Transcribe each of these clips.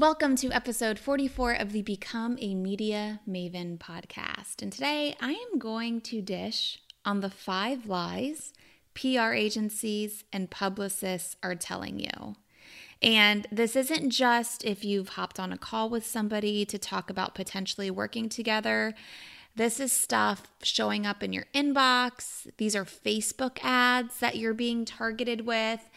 Welcome to episode 44 of the Become a Media Maven podcast. And today I am going to dish on the five lies PR agencies and publicists are telling you. And this isn't just if you've hopped on a call with somebody to talk about potentially working together. This is stuff showing up in your inbox. These are Facebook ads that you're being targeted with.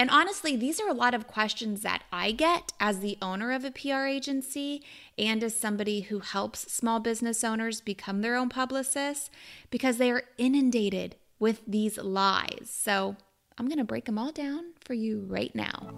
And honestly, these are a lot of questions that I get as the owner of a PR agency and as somebody who helps small business owners become their own publicists because they are inundated with these lies. So I'm going to break them all down for you right now.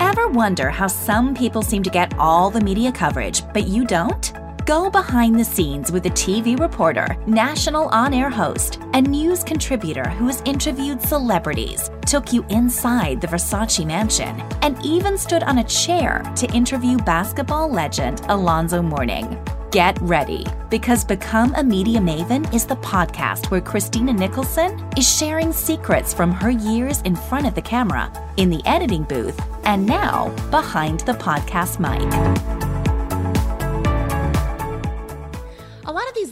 Ever wonder how some people seem to get all the media coverage, but you don't? Go behind the scenes with a TV reporter, national on air host, and news contributor who has interviewed celebrities, took you inside the Versace mansion, and even stood on a chair to interview basketball legend Alonzo Mourning. Get ready because Become a Media Maven is the podcast where Christina Nicholson is sharing secrets from her years in front of the camera, in the editing booth, and now behind the podcast mic.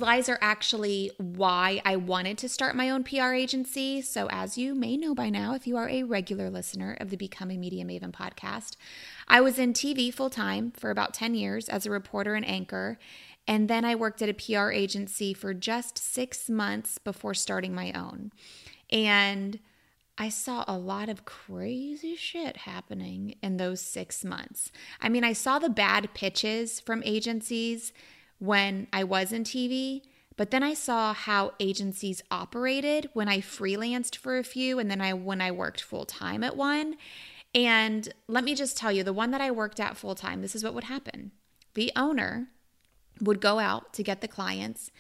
These lies are actually why I wanted to start my own PR agency. So, as you may know by now, if you are a regular listener of the Become a Media Maven podcast, I was in TV full time for about 10 years as a reporter and anchor. And then I worked at a PR agency for just six months before starting my own. And I saw a lot of crazy shit happening in those six months. I mean, I saw the bad pitches from agencies when I was in TV, but then I saw how agencies operated when I freelanced for a few and then I when I worked full time at one. And let me just tell you, the one that I worked at full time, this is what would happen. The owner would go out to get the clients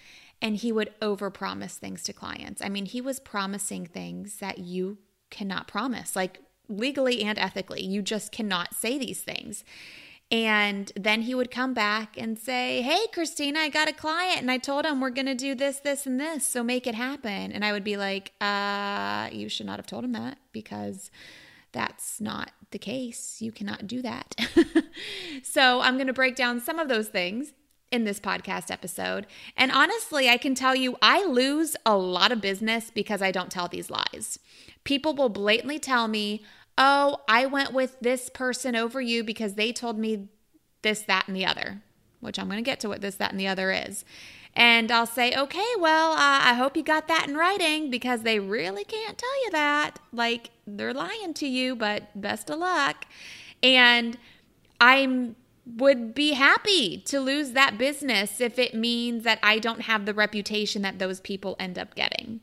and he would overpromise things to clients. I mean, he was promising things that you cannot promise, like legally and ethically. You just cannot say these things. And then he would come back and say, Hey, Christina, I got a client and I told him we're going to do this, this, and this. So make it happen. And I would be like, uh, You should not have told him that because that's not the case. You cannot do that. so I'm going to break down some of those things in this podcast episode. And honestly, I can tell you, I lose a lot of business because I don't tell these lies. People will blatantly tell me, oh, I went with this person over you because they told me this, that, and the other, which I'm going to get to what this, that, and the other is. And I'll say, okay, well, uh, I hope you got that in writing because they really can't tell you that. Like they're lying to you, but best of luck. And I would be happy to lose that business if it means that I don't have the reputation that those people end up getting.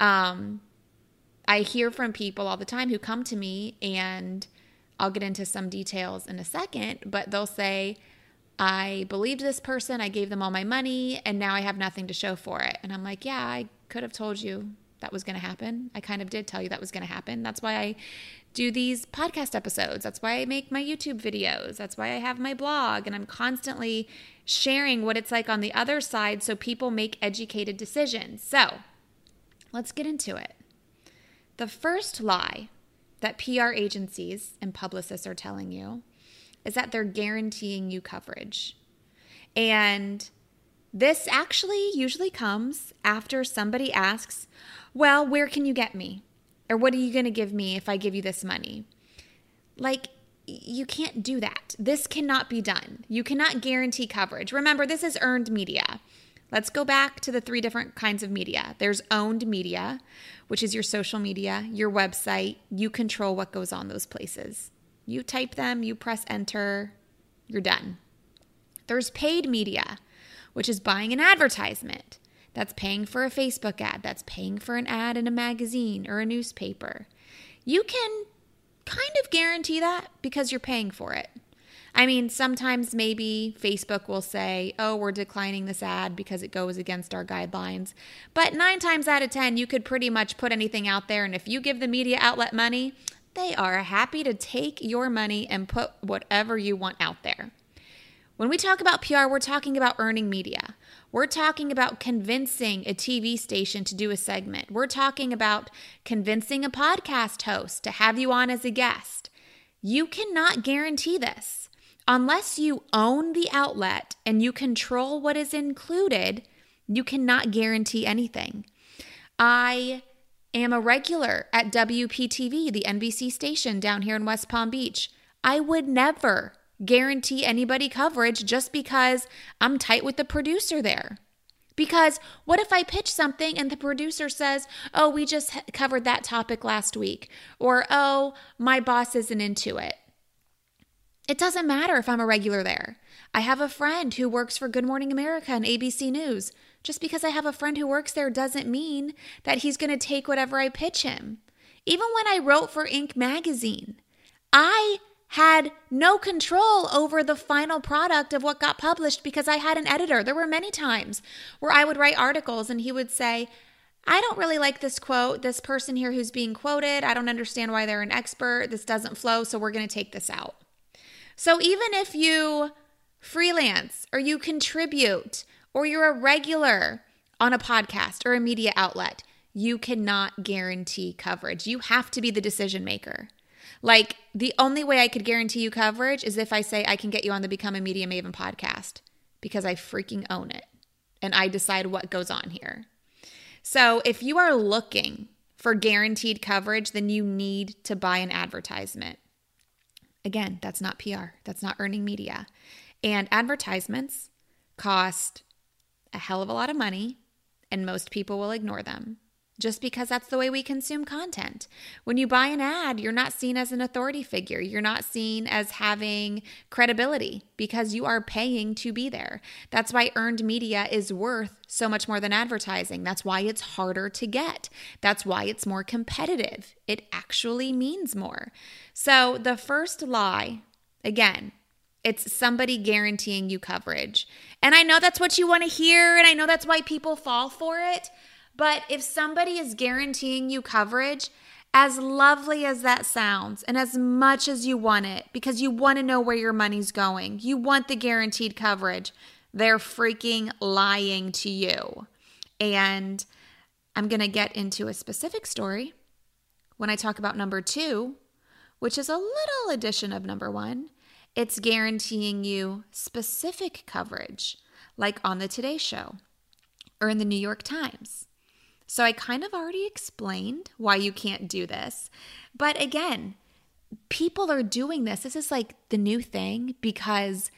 Um, I hear from people all the time who come to me, and I'll get into some details in a second, but they'll say, I believed this person, I gave them all my money, and now I have nothing to show for it. And I'm like, yeah, I could have told you that was going to happen. I kind of did tell you that was going to happen. That's why I do these podcast episodes. That's why I make my YouTube videos. That's why I have my blog. And I'm constantly sharing what it's like on the other side so people make educated decisions. So let's get into it. The first lie that PR agencies and publicists are telling you is that they're guaranteeing you coverage. And this actually usually comes after somebody asks, Well, where can you get me? Or what are you going to give me if I give you this money? Like, you can't do that. This cannot be done. You cannot guarantee coverage. Remember, this is earned media. Let's go back to the three different kinds of media. There's owned media, which is your social media, your website. You control what goes on those places. You type them, you press enter, you're done. There's paid media, which is buying an advertisement. That's paying for a Facebook ad, that's paying for an ad in a magazine or a newspaper. You can kind of guarantee that because you're paying for it. I mean, sometimes maybe Facebook will say, oh, we're declining this ad because it goes against our guidelines. But nine times out of 10, you could pretty much put anything out there. And if you give the media outlet money, they are happy to take your money and put whatever you want out there. When we talk about PR, we're talking about earning media. We're talking about convincing a TV station to do a segment. We're talking about convincing a podcast host to have you on as a guest. You cannot guarantee this. Unless you own the outlet and you control what is included, you cannot guarantee anything. I am a regular at WPTV, the NBC station down here in West Palm Beach. I would never guarantee anybody coverage just because I'm tight with the producer there. Because what if I pitch something and the producer says, oh, we just covered that topic last week, or oh, my boss isn't into it? It doesn't matter if I'm a regular there. I have a friend who works for Good Morning America and ABC News. Just because I have a friend who works there doesn't mean that he's going to take whatever I pitch him. Even when I wrote for Inc. magazine, I had no control over the final product of what got published because I had an editor. There were many times where I would write articles and he would say, I don't really like this quote. This person here who's being quoted, I don't understand why they're an expert. This doesn't flow, so we're going to take this out. So even if you freelance or you contribute or you're a regular on a podcast or a media outlet, you cannot guarantee coverage. You have to be the decision maker. Like, the only way I could guarantee you coverage is if I say I can get you on the Become a Media Maven podcast because I freaking own it and I decide what goes on here. So, if you are looking for guaranteed coverage, then you need to buy an advertisement. Again, that's not PR, that's not earning media. And advertisements cost a hell of a lot of money, and most people will ignore them just because that's the way we consume content. When you buy an ad, you're not seen as an authority figure. You're not seen as having credibility because you are paying to be there. That's why earned media is worth so much more than advertising. That's why it's harder to get. That's why it's more competitive. It actually means more. So, the first lie, again, it's somebody guaranteeing you coverage. And I know that's what you want to hear, and I know that's why people fall for it. But if somebody is guaranteeing you coverage, as lovely as that sounds, and as much as you want it, because you want to know where your money's going, you want the guaranteed coverage, they're freaking lying to you. And I'm going to get into a specific story when I talk about number two, which is a little addition of number one. It's guaranteeing you specific coverage, like on the Today Show or in the New York Times. So I kind of already explained why you can't do this. But again, people are doing this. This is like the new thing because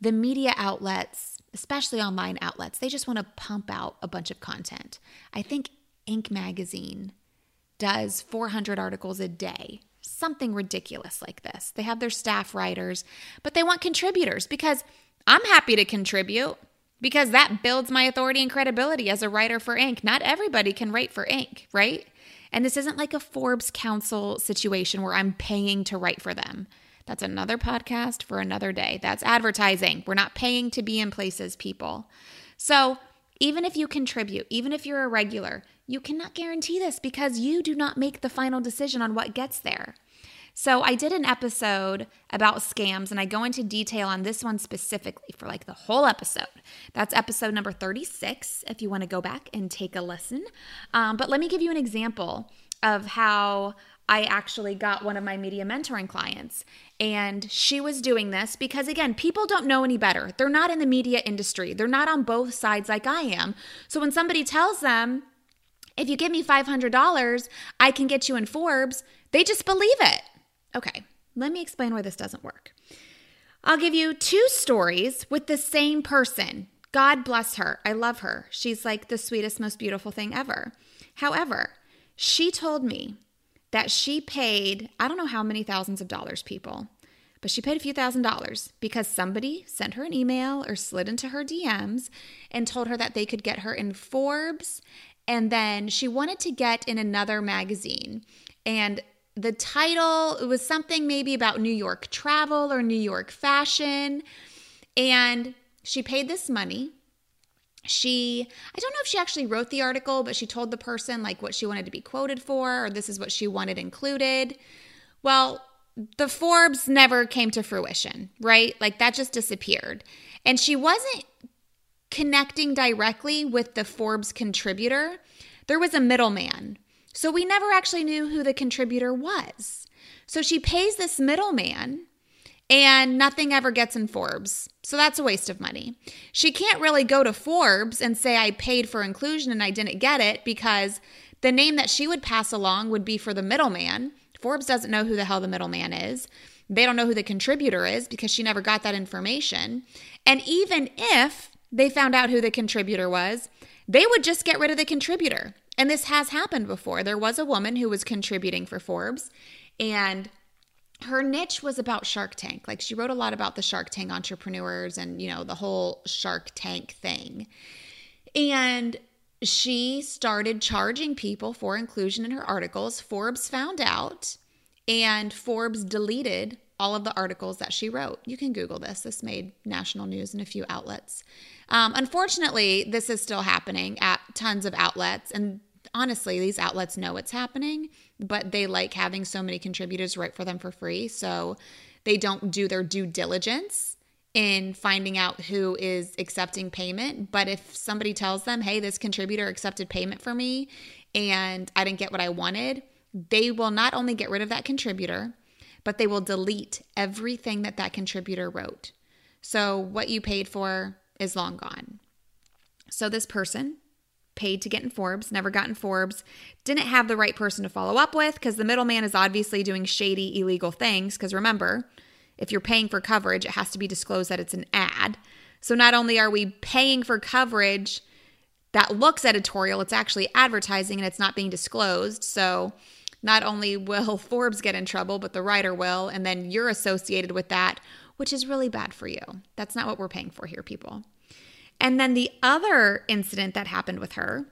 the media outlets, especially online outlets, they just want to pump out a bunch of content. I think Inc. magazine does 400 articles a day, something ridiculous like this. They have their staff writers, but they want contributors because I'm happy to contribute because that builds my authority and credibility as a writer for Inc. Not everybody can write for Inc., right? And this isn't like a Forbes Council situation where I'm paying to write for them. That's another podcast for another day. That's advertising. We're not paying to be in places, people. So, even if you contribute, even if you're a regular, you cannot guarantee this because you do not make the final decision on what gets there. So I did an episode about scams and I go into detail on this one specifically for like the whole episode. That's episode number 36 if you want to go back and take a listen. Um, but let me give you an example of how I actually got one of my media mentoring clients. And she was doing this because, again, people don't know any better. They're not in the media industry, they're not on both sides like I am. So when somebody tells them, if you give me $500, I can get you in Forbes, they just believe it. Okay, let me explain why this doesn't work. I'll give you two stories with the same person. God bless her. I love her. She's like the sweetest, most beautiful thing ever. However, she told me that she paid, I don't know how many thousands of dollars, people, but she paid a few thousand dollars because somebody sent her an email or slid into her DMs and told her that they could get her in Forbes. And then she wanted to get in another magazine. And the title it was something maybe about New York travel or New York fashion. And she paid this money. She I don't know if she actually wrote the article but she told the person like what she wanted to be quoted for or this is what she wanted included. Well the Forbes never came to fruition right? Like that just disappeared. And she wasn't connecting directly with the Forbes contributor. There was a middleman so we never actually knew who the contributor was. So she pays this middleman and nothing ever gets in Forbes. So that's a waste of money. She can't really go to Forbes and say, I paid for inclusion and I didn't get it because the name that she would pass along would be for the middleman. Forbes doesn't know who the hell the middleman is. They don't know who the contributor is because she never got that information. And even if they found out who the contributor was, they would just get rid of the contributor. And this has happened before. There was a woman who was contributing for Forbes and her niche was about Shark Tank. Like she wrote a lot about the Shark Tank entrepreneurs and, you know, the whole Shark Tank thing. And she started charging people for inclusion in her articles. Forbes found out and Forbes deleted all of the articles that she wrote. You can Google this. This made national news in a few outlets. Um, unfortunately, this is still happening at tons of outlets. And honestly, these outlets know what's happening, but they like having so many contributors write for them for free. So they don't do their due diligence in finding out who is accepting payment. But if somebody tells them, hey, this contributor accepted payment for me and I didn't get what I wanted, they will not only get rid of that contributor, but they will delete everything that that contributor wrote. So what you paid for is long gone. So this person paid to get in Forbes, never got in Forbes, didn't have the right person to follow up with because the middleman is obviously doing shady, illegal things. Because remember, if you're paying for coverage, it has to be disclosed that it's an ad. So not only are we paying for coverage that looks editorial, it's actually advertising and it's not being disclosed. So not only will Forbes get in trouble, but the writer will. And then you're associated with that, which is really bad for you. That's not what we're paying for here, people. And then the other incident that happened with her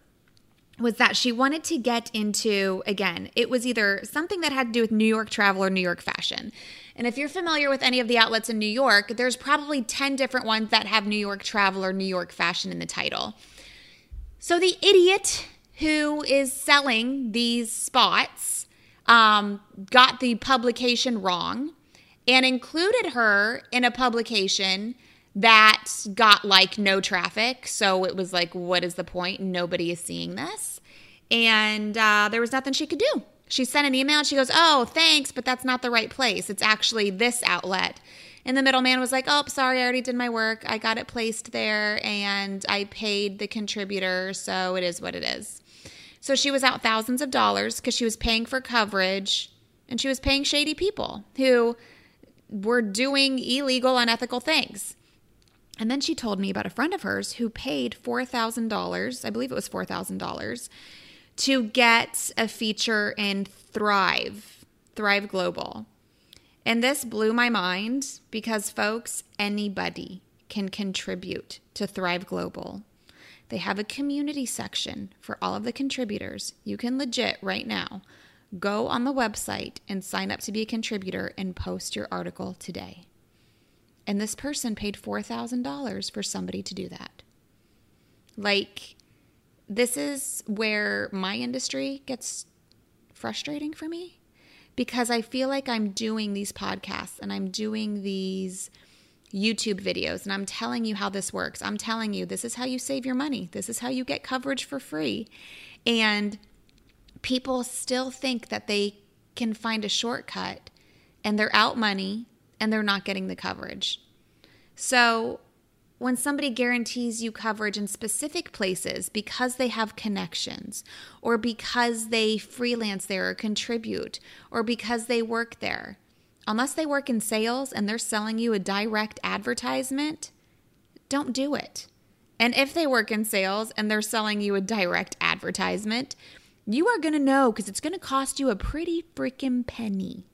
was that she wanted to get into, again, it was either something that had to do with New York travel or New York fashion. And if you're familiar with any of the outlets in New York, there's probably 10 different ones that have New York travel or New York fashion in the title. So the idiot who is selling these spots um, got the publication wrong and included her in a publication that got like no traffic. So it was like, what is the point? Nobody is seeing this. And uh, there was nothing she could do. She sent an email and she goes, Oh, thanks, but that's not the right place. It's actually this outlet. And the middleman was like, Oh, sorry, I already did my work. I got it placed there and I paid the contributor. So it is what it is. So she was out thousands of dollars because she was paying for coverage and she was paying shady people who were doing illegal, unethical things. And then she told me about a friend of hers who paid $4,000, I believe it was $4,000, to get a feature in Thrive, Thrive Global. And this blew my mind because, folks, anybody can contribute to Thrive Global. They have a community section for all of the contributors. You can legit right now go on the website and sign up to be a contributor and post your article today. And this person paid $4,000 for somebody to do that. Like, this is where my industry gets frustrating for me because I feel like I'm doing these podcasts and I'm doing these YouTube videos and I'm telling you how this works. I'm telling you this is how you save your money. This is how you get coverage for free. And people still think that they can find a shortcut and they're out money and they're not getting the coverage. So, when somebody guarantees you coverage in specific places because they have connections, or because they freelance there or contribute, or because they work there, unless they work in sales and they're selling you a direct advertisement, don't do it. And if they work in sales and they're selling you a direct advertisement, you are going to know because it's going to cost you a pretty freaking penny.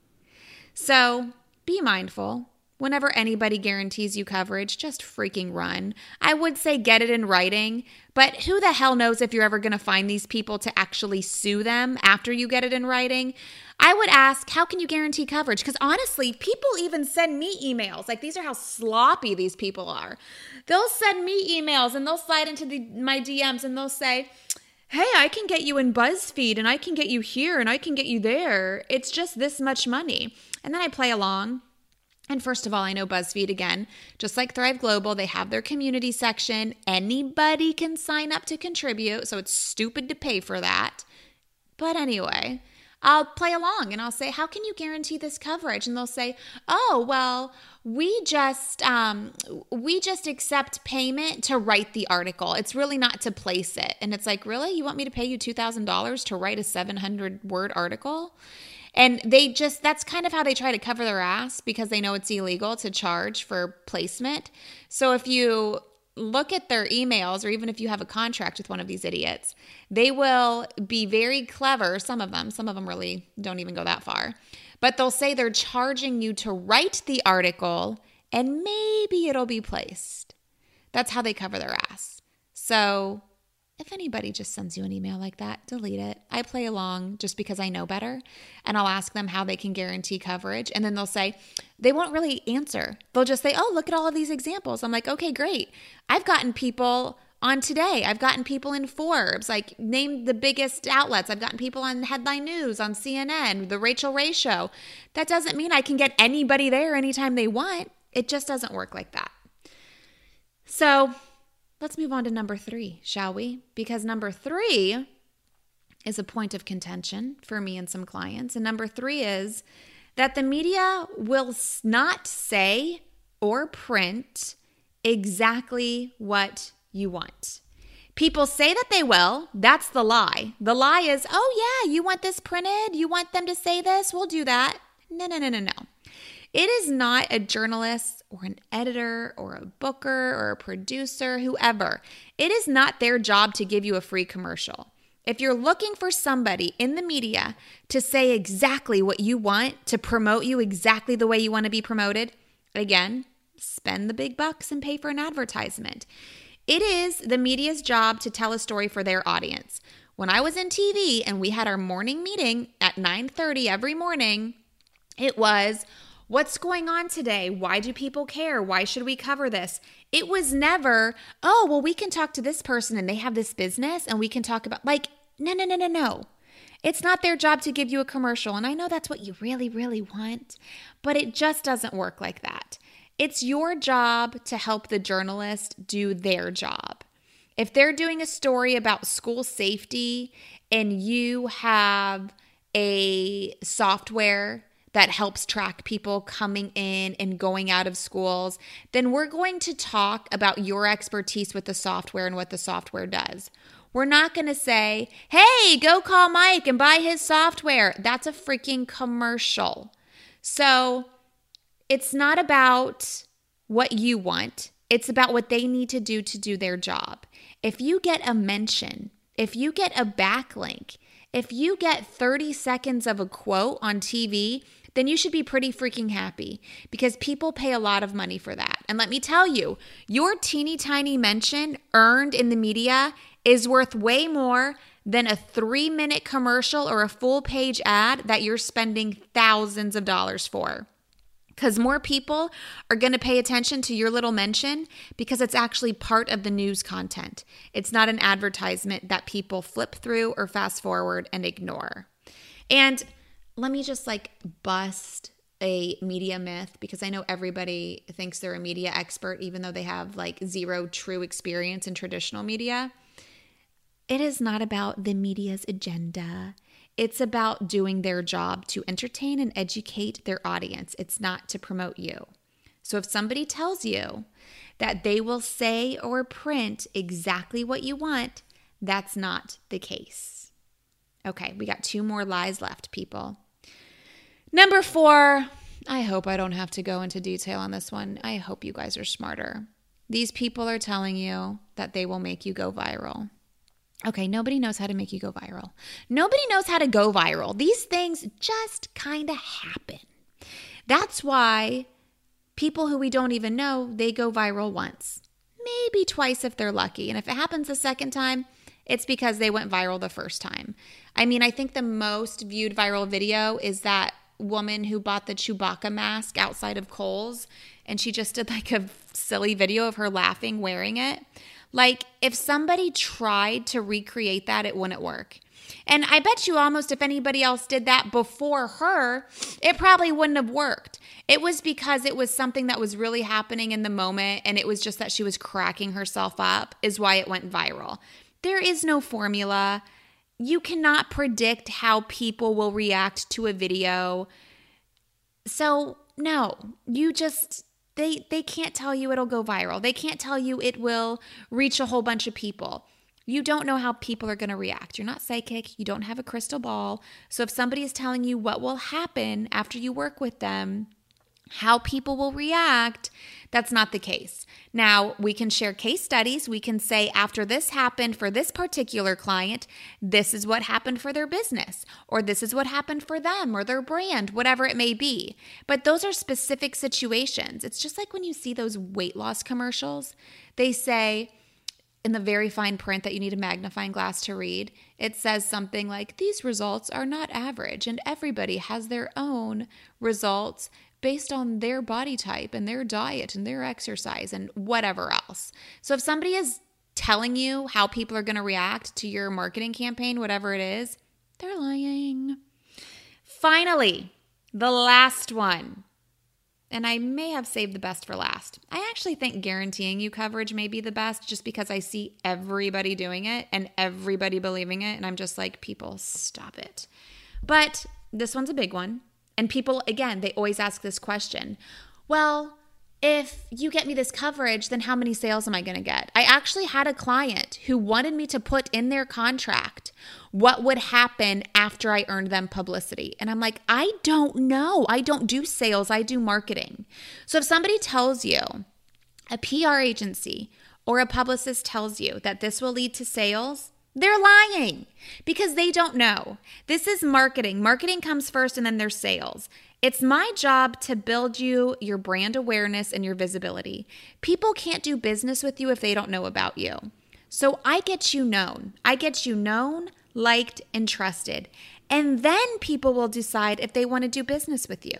So be mindful Whenever anybody guarantees you coverage, just freaking run. I would say get it in writing, but who the hell knows if you're ever going to find these people to actually sue them after you get it in writing? I would ask, how can you guarantee coverage? Because honestly, people even send me emails. Like these are how sloppy these people are. They'll send me emails and they'll slide into the, my DMs and they'll say, hey, I can get you in BuzzFeed and I can get you here and I can get you there. It's just this much money. And then I play along and first of all, I know BuzzFeed again, just like Thrive Global, they have their community section. Anybody can sign up to contribute, so it's stupid to pay for that. But anyway, I'll play along and I'll say, How can you guarantee this coverage? And they'll say, Oh, well, we just um, we just accept payment to write the article. It's really not to place it. And it's like, really? You want me to pay you two thousand dollars to write a seven hundred word article? And they just, that's kind of how they try to cover their ass because they know it's illegal to charge for placement. So if you look at their emails, or even if you have a contract with one of these idiots, they will be very clever. Some of them, some of them really don't even go that far, but they'll say they're charging you to write the article and maybe it'll be placed. That's how they cover their ass. So if anybody just sends you an email like that, delete it. I play along just because I know better. And I'll ask them how they can guarantee coverage. And then they'll say, they won't really answer. They'll just say, oh, look at all of these examples. I'm like, okay, great. I've gotten people on today. I've gotten people in Forbes, like name the biggest outlets. I've gotten people on headline news, on CNN, the Rachael Ray show. That doesn't mean I can get anybody there anytime they want. It just doesn't work like that. So Let's move on to number three, shall we? Because number three is a point of contention for me and some clients. And number three is that the media will not say or print exactly what you want. People say that they will. That's the lie. The lie is, oh, yeah, you want this printed? You want them to say this? We'll do that. No, no, no, no, no. It is not a journalist or an editor or a booker or a producer, whoever. It is not their job to give you a free commercial. If you're looking for somebody in the media to say exactly what you want, to promote you exactly the way you want to be promoted, again, spend the big bucks and pay for an advertisement. It is the media's job to tell a story for their audience. When I was in TV and we had our morning meeting at 9:30 every morning, it was What's going on today? Why do people care? Why should we cover this? It was never, oh, well, we can talk to this person and they have this business and we can talk about, like, no, no, no, no, no. It's not their job to give you a commercial. And I know that's what you really, really want, but it just doesn't work like that. It's your job to help the journalist do their job. If they're doing a story about school safety and you have a software that helps track people coming in and going out of schools, then we're going to talk about your expertise with the software and what the software does. We're not going to say, hey, go call Mike and buy his software. That's a freaking commercial. So it's not about what you want, it's about what they need to do to do their job. If you get a mention, if you get a backlink, if you get 30 seconds of a quote on TV, then you should be pretty freaking happy because people pay a lot of money for that. And let me tell you, your teeny tiny mention earned in the media is worth way more than a three minute commercial or a full page ad that you're spending thousands of dollars for. Because more people are going to pay attention to your little mention because it's actually part of the news content. It's not an advertisement that people flip through or fast forward and ignore. And let me just like bust a media myth because I know everybody thinks they're a media expert, even though they have like zero true experience in traditional media. It is not about the media's agenda. It's about doing their job to entertain and educate their audience. It's not to promote you. So if somebody tells you that they will say or print exactly what you want, that's not the case. Okay, we got two more lies left, people. Number four, I hope I don't have to go into detail on this one. I hope you guys are smarter. These people are telling you that they will make you go viral. Okay, nobody knows how to make you go viral. Nobody knows how to go viral. These things just kind of happen. That's why people who we don't even know, they go viral once, maybe twice if they're lucky. And if it happens a second time, it's because they went viral the first time. I mean, I think the most viewed viral video is that woman who bought the Chewbacca mask outside of Kohl's and she just did like a silly video of her laughing wearing it. Like, if somebody tried to recreate that, it wouldn't work. And I bet you almost if anybody else did that before her, it probably wouldn't have worked. It was because it was something that was really happening in the moment and it was just that she was cracking herself up, is why it went viral. There is no formula. You cannot predict how people will react to a video. So, no, you just they they can't tell you it'll go viral. They can't tell you it will reach a whole bunch of people. You don't know how people are going to react. You're not psychic. You don't have a crystal ball. So if somebody is telling you what will happen after you work with them, how people will react, that's not the case. Now, we can share case studies. We can say, after this happened for this particular client, this is what happened for their business, or this is what happened for them or their brand, whatever it may be. But those are specific situations. It's just like when you see those weight loss commercials, they say, in the very fine print that you need a magnifying glass to read, it says something like, These results are not average, and everybody has their own results based on their body type and their diet and their exercise and whatever else. So if somebody is telling you how people are going to react to your marketing campaign, whatever it is, they're lying. Finally, the last one and I may have saved the best for last. I actually think guaranteeing you coverage may be the best just because I see everybody doing it and everybody believing it. And I'm just like, people, stop it. But this one's a big one. And people, again, they always ask this question well, if you get me this coverage, then how many sales am I going to get? I actually had a client who wanted me to put in their contract what would happen after I earned them publicity. And I'm like, I don't know. I don't do sales, I do marketing. So if somebody tells you, a PR agency or a publicist tells you that this will lead to sales, they're lying because they don't know. This is marketing. Marketing comes first and then there's sales. It's my job to build you your brand awareness and your visibility. People can't do business with you if they don't know about you. So I get you known. I get you known, liked, and trusted. And then people will decide if they want to do business with you.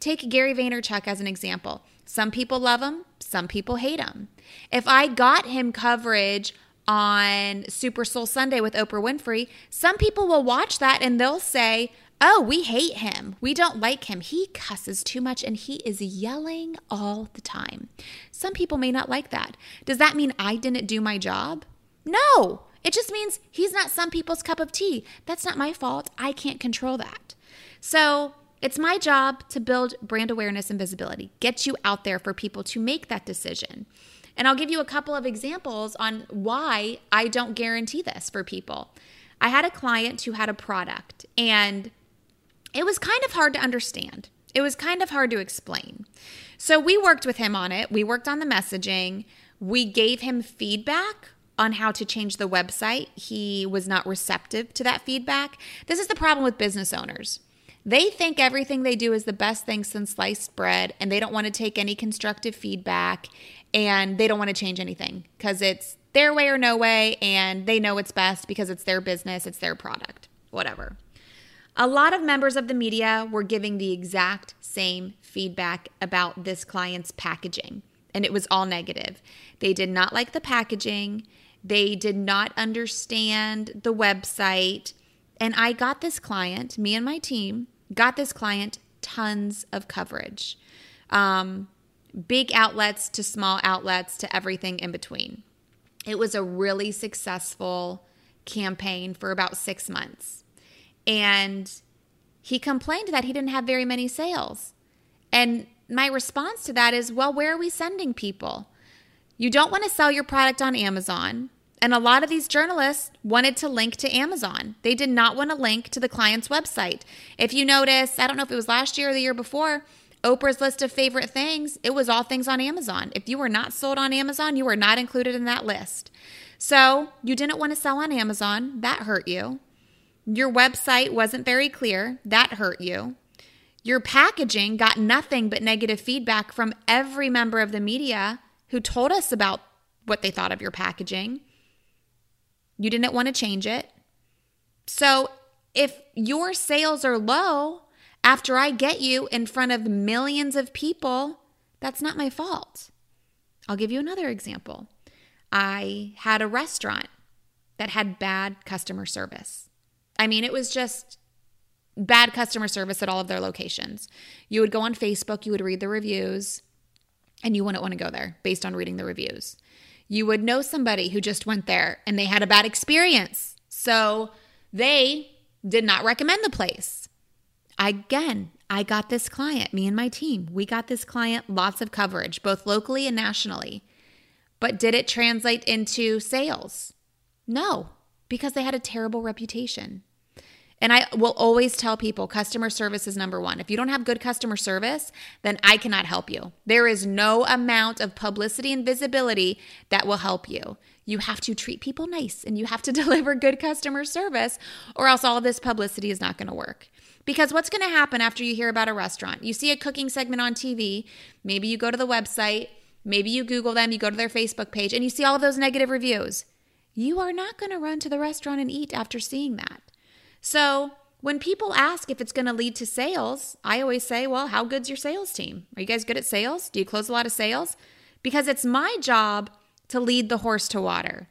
Take Gary Vaynerchuk as an example. Some people love him, some people hate him. If I got him coverage on Super Soul Sunday with Oprah Winfrey, some people will watch that and they'll say, Oh, we hate him. We don't like him. He cusses too much and he is yelling all the time. Some people may not like that. Does that mean I didn't do my job? No, it just means he's not some people's cup of tea. That's not my fault. I can't control that. So it's my job to build brand awareness and visibility, get you out there for people to make that decision. And I'll give you a couple of examples on why I don't guarantee this for people. I had a client who had a product and it was kind of hard to understand. It was kind of hard to explain. So we worked with him on it. We worked on the messaging. We gave him feedback on how to change the website. He was not receptive to that feedback. This is the problem with business owners. They think everything they do is the best thing since sliced bread, and they don't want to take any constructive feedback and they don't want to change anything because it's their way or no way, and they know it's best because it's their business, it's their product, whatever. A lot of members of the media were giving the exact same feedback about this client's packaging, and it was all negative. They did not like the packaging, they did not understand the website. And I got this client, me and my team, got this client tons of coverage. Um, big outlets to small outlets to everything in between. It was a really successful campaign for about six months. And he complained that he didn't have very many sales. And my response to that is, well, where are we sending people? You don't want to sell your product on Amazon. And a lot of these journalists wanted to link to Amazon. They did not want to link to the client's website. If you notice, I don't know if it was last year or the year before, Oprah's list of favorite things, it was all things on Amazon. If you were not sold on Amazon, you were not included in that list. So you didn't want to sell on Amazon. That hurt you. Your website wasn't very clear. That hurt you. Your packaging got nothing but negative feedback from every member of the media who told us about what they thought of your packaging. You didn't want to change it. So, if your sales are low after I get you in front of millions of people, that's not my fault. I'll give you another example. I had a restaurant that had bad customer service. I mean, it was just bad customer service at all of their locations. You would go on Facebook, you would read the reviews, and you wouldn't want to go there based on reading the reviews. You would know somebody who just went there and they had a bad experience. So They did not recommend the place. Again, I got this client, me and my team, we got this client lots of coverage, both locally and nationally. But did it translate into sales? No, because they had a terrible reputation. And I will always tell people customer service is number one. If you don't have good customer service, then I cannot help you. There is no amount of publicity and visibility that will help you. You have to treat people nice and you have to deliver good customer service, or else all this publicity is not going to work. Because what's going to happen after you hear about a restaurant? You see a cooking segment on TV, maybe you go to the website, maybe you Google them, you go to their Facebook page, and you see all of those negative reviews. You are not going to run to the restaurant and eat after seeing that. So when people ask if it's going to lead to sales, I always say, well, how good's your sales team? Are you guys good at sales? Do you close a lot of sales? Because it's my job to lead the horse to water.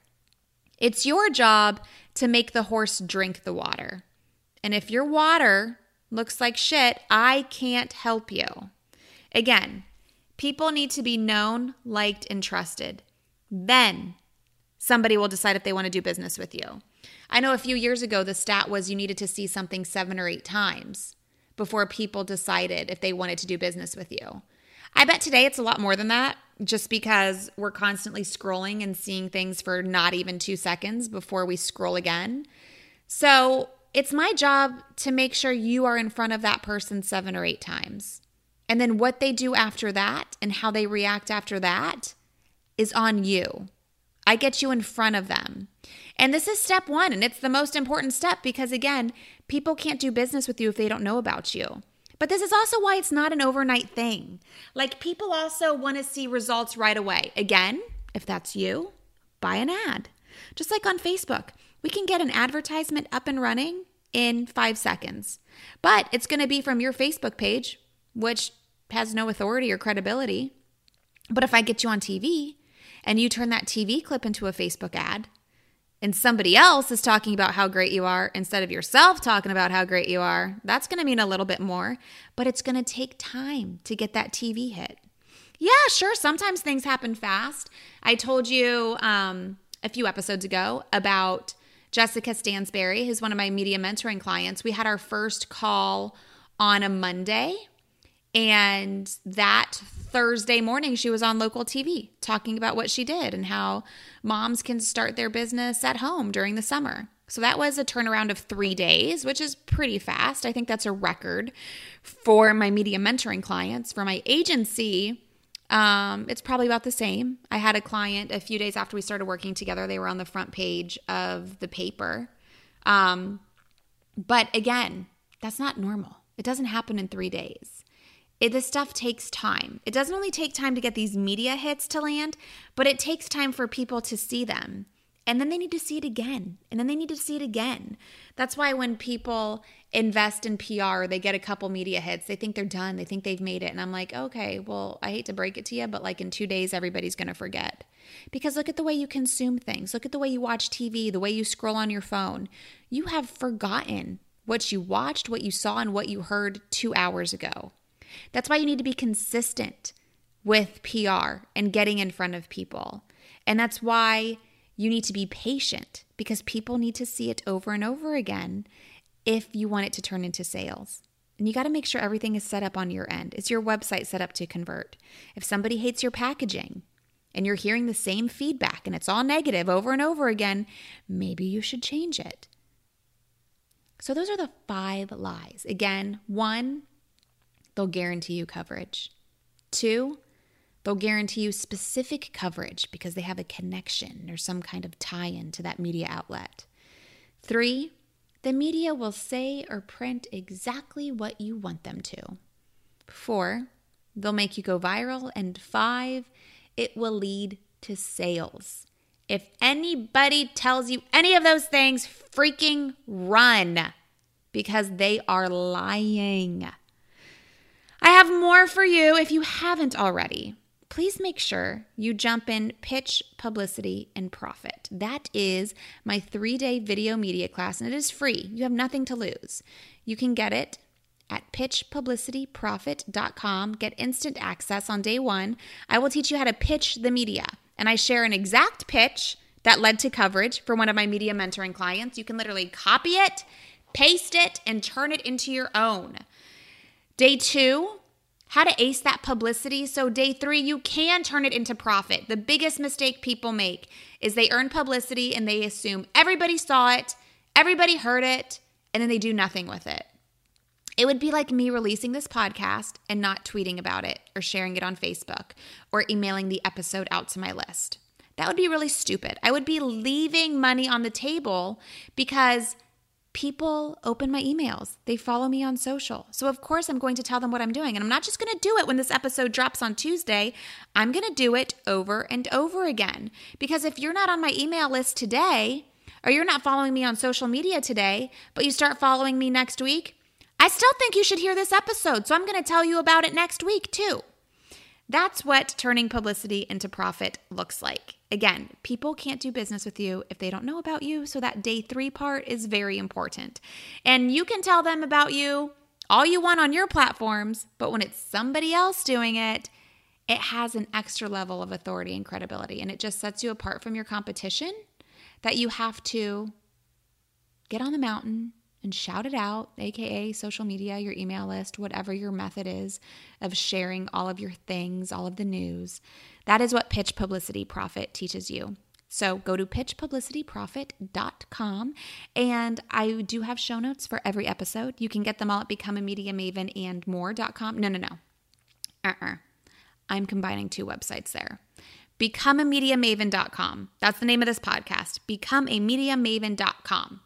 It's your job to make the horse drink the water. And if your water looks like shit, I can't help you. Again, people need to be known, liked, and trusted. Then somebody will decide if they want to do business with you. I know a few years ago, the stat was you needed to see something seven or eight times before people decided if they wanted to do business with you. I bet today it's a lot more than that just because we're constantly scrolling and seeing things for not even two seconds before we scroll again. So it's my job to make sure you are in front of that person seven or eight times. And then what they do after that and how they react after that is on you. I get you in front of them. And this is step one, and it's the most important step because, again, people can't do business with you if they don't know about you. But this is also why it's not an overnight thing. Like, people also want to see results right away. Again, if that's you, buy an ad. Just like on Facebook, we can get an advertisement up and running in five seconds. But it's going to be from your Facebook page, which has no authority or credibility. But if I get you on TV and you turn that TV clip into a Facebook ad, and somebody else is talking about how great you are instead of yourself talking about how great you are, that's going to mean a little bit more, but it's going to take time to get that TV hit. Yeah, sure, sometimes things happen fast. I told you um, a few episodes ago about Jessica Stansberry, who's one of my media mentoring clients. We had our first call on a Monday and that Thursday morning, she was on local TV talking about what she did and how moms can start their business at home during the summer. So that was a turnaround of three days, which is pretty fast. I think that's a record for my media mentoring clients. For my agency, um, it's probably about the same. I had a client a few days after we started working together, they were on the front page of the paper. Um, but again, that's not normal. It doesn't happen in three days. It, this stuff takes time. It doesn't only take time to get these media hits to land, but it takes time for people to see them. And then they need to see it again. And then they need to see it again. That's why when people invest in PR, they get a couple media hits, they think they're done. They think they've made it. And I'm like, okay, well, I hate to break it to you, but like in two days, everybody's going to forget. Because look at the way you consume things. Look at the way you watch TV, the way you scroll on your phone. You have forgotten what you watched, what you saw, and what you heard two hours ago. That's why you need to be consistent with PR and getting in front of people. And that's why you need to be patient because people need to see it over and over again if you want it to turn into sales. And you got to make sure everything is set up on your end. Is your website set up to convert? If somebody hates your packaging and you're hearing the same feedback and it's all negative over and over again, maybe you should change it. So, those are the five lies. Again, one, they'll guarantee you coverage. Two, they'll guarantee you specific coverage because they have a connection or some kind of tie in to that media outlet. Three, the media will say or print exactly what you want them to. Four, they'll make you go viral. And five, it will lead to sales. If anybody tells you any of those things, freaking run because they are lying. I have more for you if you haven't already. Please make sure you jump in Pitch, Publicity, and Profit. That is my three day video media class, and it is free. You have nothing to lose. You can get it at pitchpublicityprofit.com. Get instant access on day one. I will teach you how to pitch the media, and I share an exact pitch that led to coverage for one of my media mentoring clients. You can literally copy it, paste it, and turn it into your own. Day two, how to ace that publicity. So, day three, you can turn it into profit. The biggest mistake people make is they earn publicity and they assume everybody saw it, everybody heard it, and then they do nothing with it. It would be like me releasing this podcast and not tweeting about it or sharing it on Facebook or emailing the episode out to my list. That would be really stupid. I would be leaving money on the table because people open my emails. They follow me on social. So, of course, I'm going to tell them what I'm doing. And I'm not just going to do it when this episode drops on Tuesday. I'm going to do it over and over again. Because if you're not on my email list today, or you're not following me on social media today, but you start following me next week, I still think you should hear this episode. So, I'm going to tell you about it next week, too. That's what turning publicity into profit looks like. Again, people can't do business with you if they don't know about you. So that day three part is very important. And you can tell them about you all you want on your platforms, but when it's somebody else doing it, it has an extra level of authority and credibility. And it just sets you apart from your competition that you have to get on the mountain and shout it out, aka social media, your email list, whatever your method is of sharing all of your things, all of the news. That is what Pitch Publicity Profit teaches you. So go to pitchpublicityprofit.com and I do have show notes for every episode. You can get them all at becomeamediamaven and more.com. No, no, no. Uh-uh. I'm combining two websites there. Becomeamediamaven.com. That's the name of this podcast. Becomeamediamaven.com.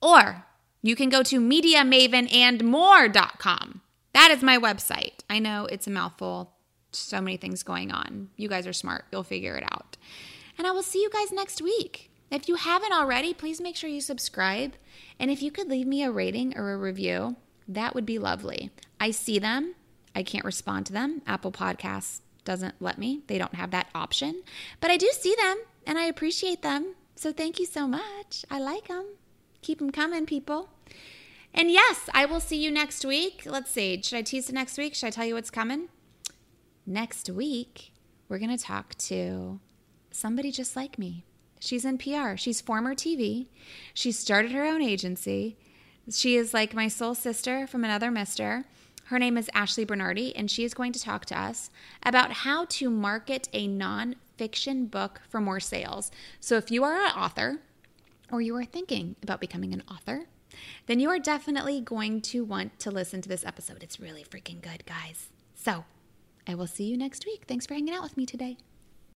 Or you can go to mediamavenandmore.com. That is my website. I know it's a mouthful, so many things going on. You guys are smart. You'll figure it out. And I will see you guys next week. If you haven't already, please make sure you subscribe. And if you could leave me a rating or a review, that would be lovely. I see them. I can't respond to them. Apple Podcasts doesn't let me, they don't have that option. But I do see them and I appreciate them. So thank you so much. I like them. Keep them coming, people. And yes, I will see you next week. Let's see. Should I tease it next week? Should I tell you what's coming? Next week, we're going to talk to somebody just like me. She's in PR. She's former TV. She started her own agency. She is like my soul sister from another mister. Her name is Ashley Bernardi, and she is going to talk to us about how to market a nonfiction book for more sales. So, if you are an author, or you are thinking about becoming an author, then you are definitely going to want to listen to this episode. It's really freaking good, guys. So, I will see you next week. Thanks for hanging out with me today.